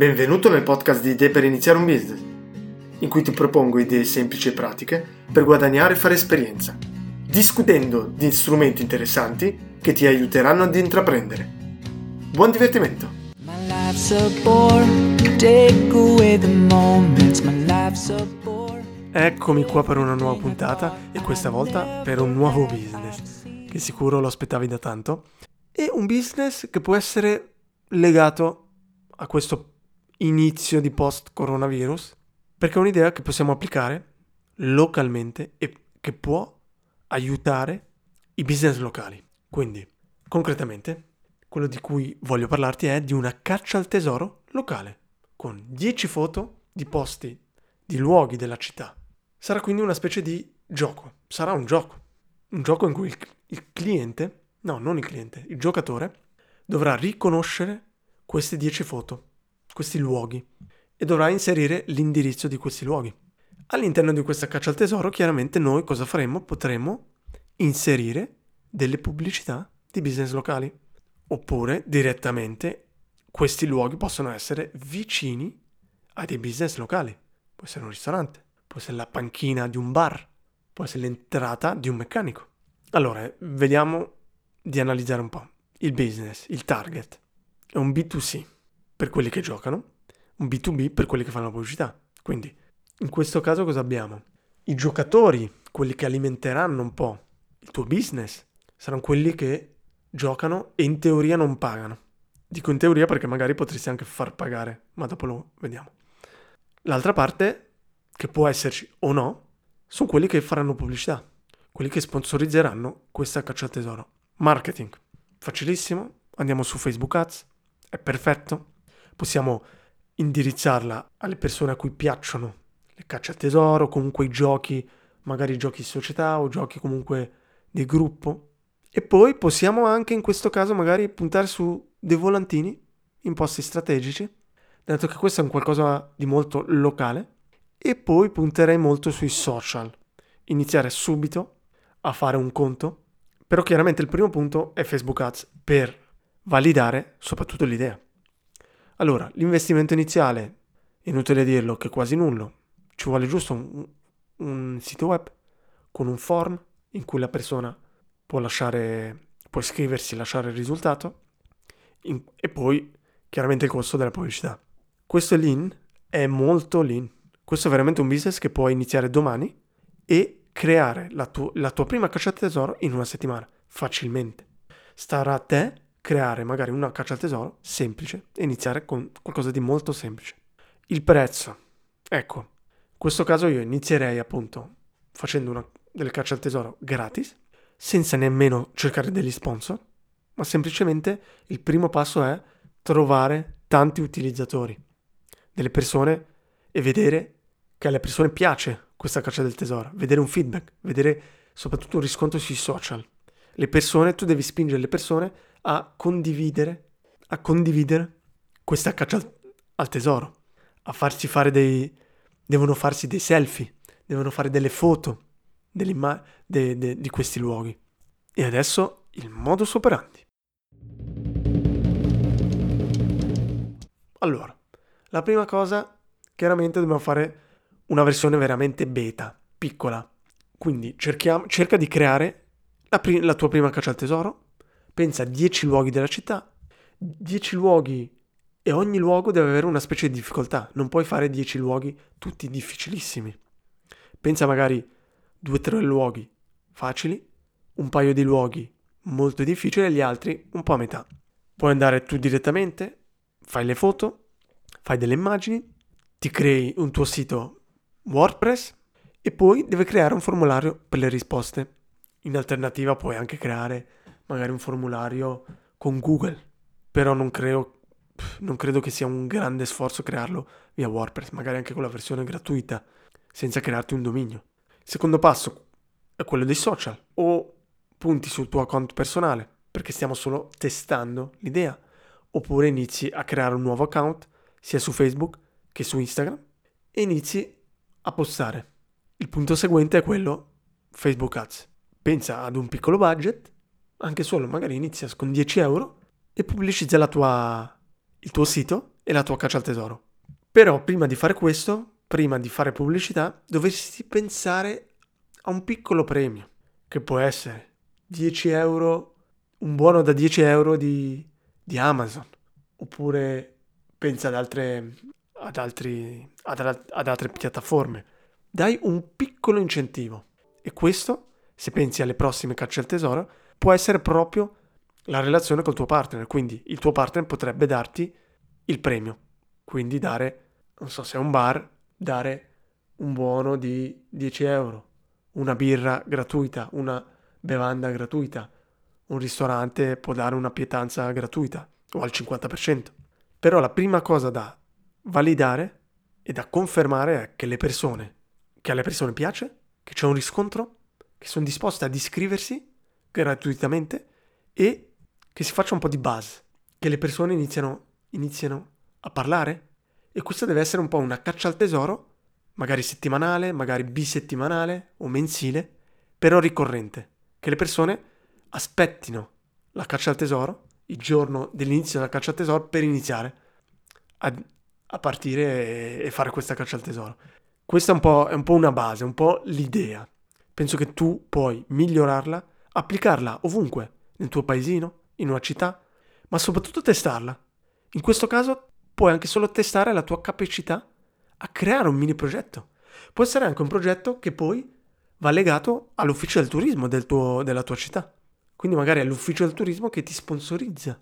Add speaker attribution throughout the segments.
Speaker 1: Benvenuto nel podcast di Idee per iniziare un business, in cui ti propongo idee semplici e pratiche per guadagnare e fare esperienza, discutendo di strumenti interessanti che ti aiuteranno ad intraprendere. Buon divertimento! Eccomi qua per una nuova puntata e questa volta per un nuovo business, che sicuro lo aspettavi da tanto, e un business che può essere legato a questo inizio di post-coronavirus, perché è un'idea che possiamo applicare localmente e che può aiutare i business locali. Quindi, concretamente, quello di cui voglio parlarti è di una caccia al tesoro locale, con 10 foto di posti, di luoghi della città. Sarà quindi una specie di gioco, sarà un gioco, un gioco in cui il, il cliente, no, non il cliente, il giocatore, dovrà riconoscere queste 10 foto questi luoghi e dovrà inserire l'indirizzo di questi luoghi. All'interno di questa caccia al tesoro, chiaramente noi cosa faremo? Potremo inserire delle pubblicità di business locali. Oppure direttamente questi luoghi possono essere vicini a dei business locali. Può essere un ristorante, può essere la panchina di un bar, può essere l'entrata di un meccanico. Allora, vediamo di analizzare un po'. Il business, il target, è un B2C per quelli che giocano, un B2B per quelli che fanno la pubblicità. Quindi, in questo caso cosa abbiamo? I giocatori, quelli che alimenteranno un po' il tuo business, saranno quelli che giocano e in teoria non pagano. Dico in teoria perché magari potresti anche far pagare, ma dopo lo vediamo. L'altra parte, che può esserci o no, sono quelli che faranno pubblicità, quelli che sponsorizzeranno questa caccia al tesoro. Marketing, facilissimo, andiamo su Facebook Ads, è perfetto, possiamo indirizzarla alle persone a cui piacciono le cacce al tesoro, comunque i giochi, magari giochi di società o giochi comunque di gruppo. E poi possiamo anche in questo caso magari puntare su dei volantini in posti strategici, dato che questo è un qualcosa di molto locale. E poi punterei molto sui social, iniziare subito a fare un conto. Però chiaramente il primo punto è Facebook Ads per validare soprattutto l'idea. Allora, l'investimento iniziale, inutile dirlo, che è quasi nullo. Ci vuole giusto un, un sito web con un form in cui la persona può lasciare, può iscriversi, lasciare il risultato in, e poi chiaramente il costo della pubblicità. Questo lean è molto lean. Questo è veramente un business che puoi iniziare domani e creare la, tu- la tua prima caccia al tesoro in una settimana, facilmente. Starà a te creare magari una caccia al tesoro semplice e iniziare con qualcosa di molto semplice. Il prezzo. Ecco, in questo caso io inizierei appunto facendo una, delle cacce al tesoro gratis, senza nemmeno cercare degli sponsor, ma semplicemente il primo passo è trovare tanti utilizzatori, delle persone e vedere che alle persone piace questa caccia del tesoro, vedere un feedback, vedere soprattutto un riscontro sui social. Le persone, tu devi spingere le persone a condividere, a condividere questa caccia al, al tesoro, a farsi fare dei, devono farsi dei selfie, devono fare delle foto de, de, di questi luoghi. E adesso il modus operandi. Allora, la prima cosa, chiaramente dobbiamo fare una versione veramente beta, piccola. Quindi cerca di creare la, pri- la tua prima caccia al tesoro, pensa a 10 luoghi della città, 10 luoghi e ogni luogo deve avere una specie di difficoltà, non puoi fare 10 luoghi tutti difficilissimi. Pensa magari 2-3 luoghi facili, un paio di luoghi molto difficili e gli altri un po' a metà. Puoi andare tu direttamente, fai le foto, fai delle immagini, ti crei un tuo sito WordPress e poi deve creare un formulario per le risposte. In alternativa puoi anche creare magari un formulario con Google, però non credo, non credo che sia un grande sforzo crearlo via WordPress, magari anche con la versione gratuita, senza crearti un dominio. Il secondo passo è quello dei social, o punti sul tuo account personale, perché stiamo solo testando l'idea, oppure inizi a creare un nuovo account, sia su Facebook che su Instagram, e inizi a postare. Il punto seguente è quello Facebook Ads. Pensa ad un piccolo budget anche solo magari inizia con 10 euro e pubblicizza tua, il tuo sito e la tua caccia al tesoro. Però prima di fare questo, prima di fare pubblicità, dovresti pensare a un piccolo premio, che può essere 10 euro, un buono da 10 euro di, di Amazon, oppure pensa ad altre, ad, altri, ad, ad altre piattaforme. Dai un piccolo incentivo e questo, se pensi alle prossime cacce al tesoro, può essere proprio la relazione col tuo partner, quindi il tuo partner potrebbe darti il premio, quindi dare, non so se è un bar, dare un buono di 10 euro, una birra gratuita, una bevanda gratuita, un ristorante può dare una pietanza gratuita o al 50%. Però la prima cosa da validare e da confermare è che le persone, che alle persone piace, che c'è un riscontro, che sono disposte ad iscriversi gratuitamente e che si faccia un po' di buzz, che le persone iniziano, iniziano a parlare e questa deve essere un po' una caccia al tesoro, magari settimanale, magari bisettimanale o mensile, però ricorrente, che le persone aspettino la caccia al tesoro, il giorno dell'inizio della caccia al tesoro, per iniziare a, a partire e, e, fare questa caccia al tesoro. Questa è un, è un po' una base, un po' l'idea. Penso che tu puoi migliorarla, applicarla ovunque, nel tuo paesino, in una città, ma soprattutto testarla. In questo caso puoi anche solo testare la tua capacità a creare un mini progetto. Può essere anche un progetto che poi va legato all'ufficio del turismo del tuo, della tua città. Quindi magari è l'ufficio del turismo che ti sponsorizza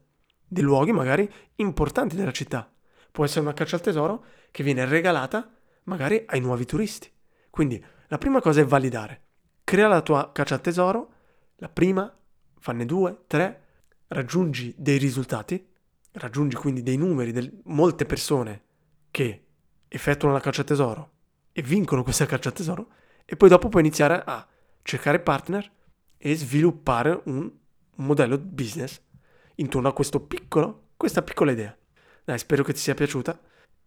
Speaker 1: dei luoghi magari importanti della città. Può essere una caccia al tesoro che viene regalata magari ai nuovi turisti. Quindi la prima cosa è validare. Crea la tua caccia al tesoro, la prima, fanne due, tre, raggiungi dei risultati, raggiungi quindi dei numeri, di molte persone che effettuano la caccia al tesoro e vincono questa caccia al tesoro, e poi dopo puoi iniziare a cercare partner e sviluppare un modello business intorno a questo piccolo, questa piccola idea. Dai, spero che ti sia piaciuta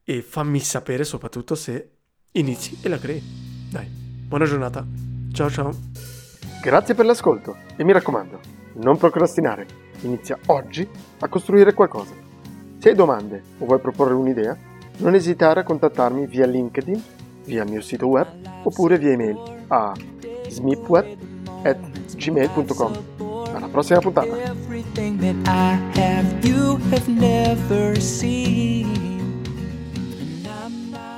Speaker 1: e fammi sapere soprattutto se inizi e la crei. Dai, buona giornata. Ciao ciao.
Speaker 2: Grazie per l'ascolto e mi raccomando, non procrastinare. Inizia oggi a costruire qualcosa. Se hai domande o vuoi proporre un'idea, non esitare a contattarmi via LinkedIn, via il mio sito web oppure via email a smipweb.gmail.com. Alla prossima puntata!